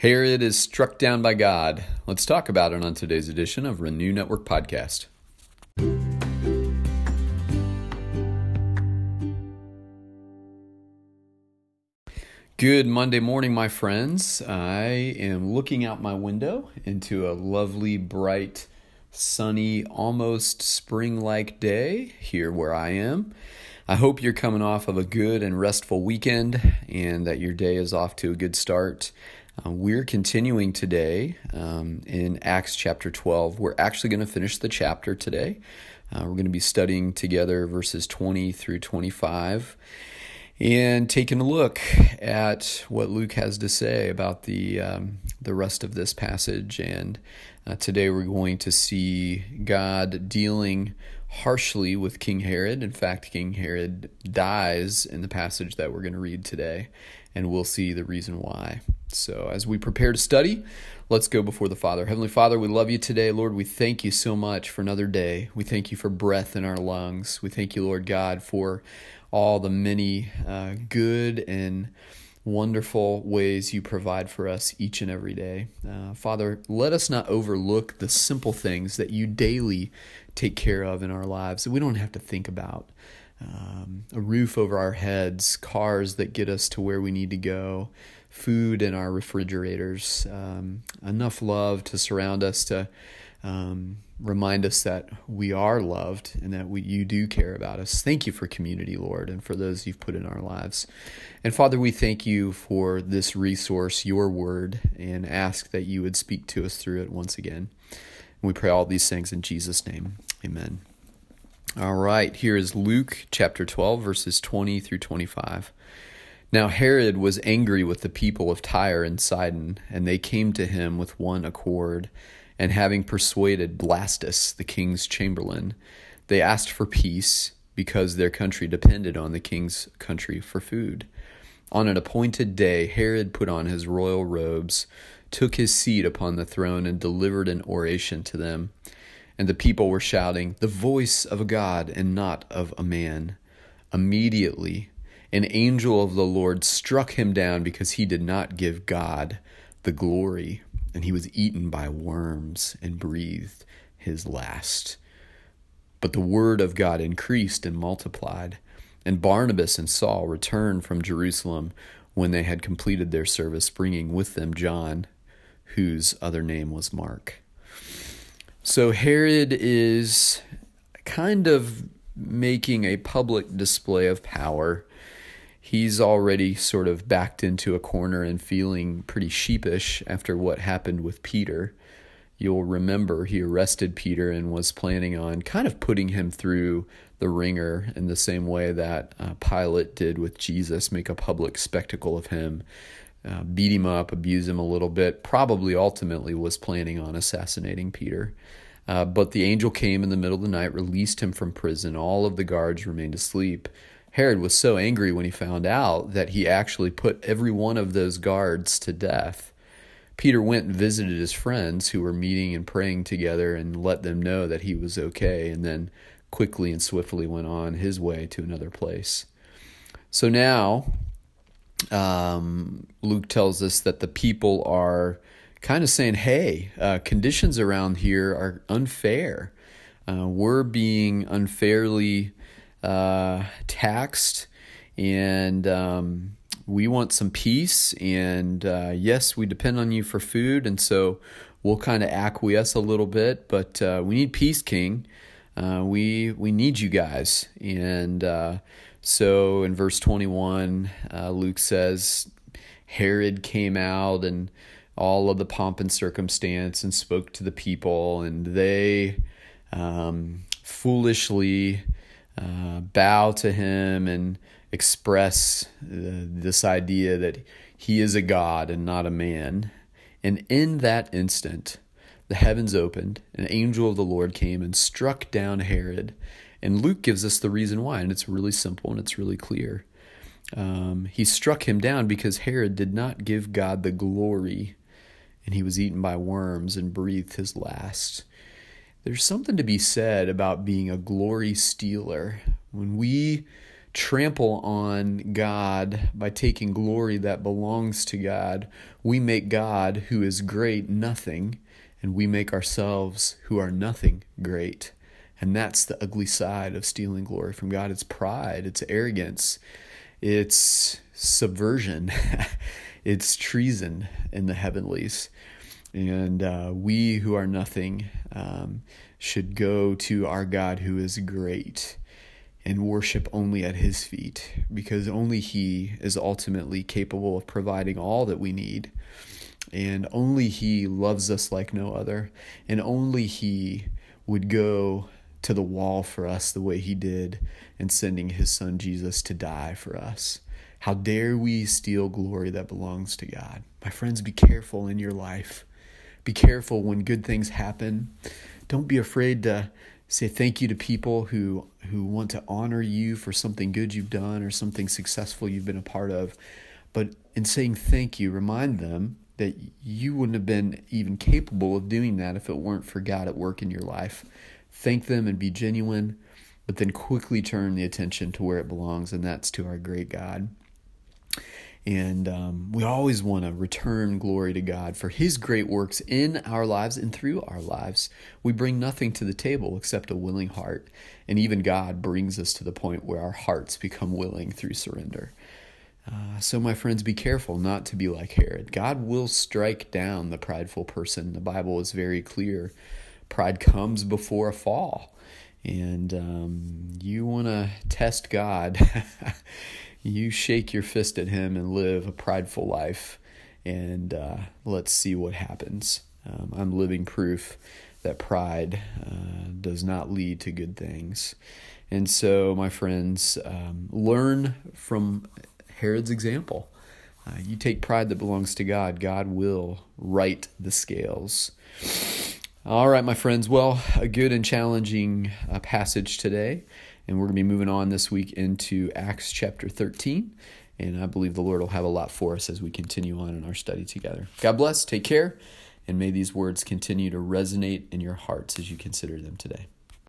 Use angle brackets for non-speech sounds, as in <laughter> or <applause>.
Herod is struck down by God. Let's talk about it on today's edition of Renew Network Podcast. Good Monday morning, my friends. I am looking out my window into a lovely, bright, sunny, almost spring like day here where I am. I hope you're coming off of a good and restful weekend and that your day is off to a good start. Uh, we're continuing today um, in Acts chapter 12. We're actually going to finish the chapter today. Uh, we're going to be studying together verses 20 through 25 and taking a look at what Luke has to say about the um, the rest of this passage. And uh, today we're going to see God dealing harshly with King Herod. In fact, King Herod dies in the passage that we're going to read today, and we'll see the reason why. So, as we prepare to study, let's go before the Father. Heavenly Father, we love you today. Lord, we thank you so much for another day. We thank you for breath in our lungs. We thank you, Lord God, for all the many uh, good and wonderful ways you provide for us each and every day. Uh, Father, let us not overlook the simple things that you daily take care of in our lives that we don't have to think about. Um, a roof over our heads, cars that get us to where we need to go, food in our refrigerators, um, enough love to surround us to um, remind us that we are loved and that we, you do care about us. Thank you for community, Lord, and for those you've put in our lives. And Father, we thank you for this resource, your word, and ask that you would speak to us through it once again. And we pray all these things in Jesus' name. Amen. All right, here is Luke chapter 12, verses 20 through 25. Now Herod was angry with the people of Tyre and Sidon, and they came to him with one accord. And having persuaded Blastus, the king's chamberlain, they asked for peace because their country depended on the king's country for food. On an appointed day, Herod put on his royal robes, took his seat upon the throne, and delivered an oration to them. And the people were shouting, The voice of a God and not of a man. Immediately, an angel of the Lord struck him down because he did not give God the glory, and he was eaten by worms and breathed his last. But the word of God increased and multiplied, and Barnabas and Saul returned from Jerusalem when they had completed their service, bringing with them John, whose other name was Mark. So Herod is kind of making a public display of power he's already sort of backed into a corner and feeling pretty sheepish after what happened with Peter. You'll remember he arrested Peter and was planning on kind of putting him through the ringer in the same way that uh, Pilate did with Jesus, make a public spectacle of him, uh, beat him up, abuse him a little bit, probably ultimately was planning on assassinating Peter. Uh, but the angel came in the middle of the night, released him from prison. All of the guards remained asleep. Herod was so angry when he found out that he actually put every one of those guards to death. Peter went and visited his friends who were meeting and praying together and let them know that he was okay, and then quickly and swiftly went on his way to another place. So now, um, Luke tells us that the people are kind of saying, hey, uh, conditions around here are unfair. Uh, we're being unfairly uh, taxed, and um, we want some peace. And uh, yes, we depend on you for food, and so we'll kind of acquiesce a little bit. But uh, we need peace, King. Uh, we we need you guys. And uh, so in verse twenty one, uh, Luke says Herod came out and all of the pomp and circumstance and spoke to the people, and they um, foolishly uh, bow to him and express uh, this idea that he is a God and not a man. And in that instant, the heavens opened, an angel of the Lord came and struck down Herod. And Luke gives us the reason why, and it's really simple and it's really clear. Um, he struck him down because Herod did not give God the glory, and he was eaten by worms and breathed his last. There's something to be said about being a glory stealer. When we trample on God by taking glory that belongs to God, we make God, who is great, nothing, and we make ourselves, who are nothing, great. And that's the ugly side of stealing glory from God. It's pride, it's arrogance, it's subversion, <laughs> it's treason in the heavenlies. And uh, we who are nothing um, should go to our God who is great and worship only at his feet because only he is ultimately capable of providing all that we need. And only he loves us like no other. And only he would go to the wall for us the way he did in sending his son Jesus to die for us. How dare we steal glory that belongs to God? My friends, be careful in your life. Be careful when good things happen. Don't be afraid to say thank you to people who who want to honor you for something good you've done or something successful you've been a part of. But in saying thank you, remind them that you wouldn't have been even capable of doing that if it weren't for God at work in your life thank them and be genuine, but then quickly turn the attention to where it belongs, and that's to our great God. And um, we always want to return glory to God for His great works in our lives and through our lives. We bring nothing to the table except a willing heart. And even God brings us to the point where our hearts become willing through surrender. Uh, so, my friends, be careful not to be like Herod. God will strike down the prideful person. The Bible is very clear pride comes before a fall. And um, you want to test God, <laughs> you shake your fist at Him and live a prideful life. And uh, let's see what happens. Um, I'm living proof that pride uh, does not lead to good things. And so, my friends, um, learn from Herod's example. Uh, you take pride that belongs to God, God will right the scales. All right, my friends. Well, a good and challenging uh, passage today. And we're going to be moving on this week into Acts chapter 13. And I believe the Lord will have a lot for us as we continue on in our study together. God bless. Take care. And may these words continue to resonate in your hearts as you consider them today.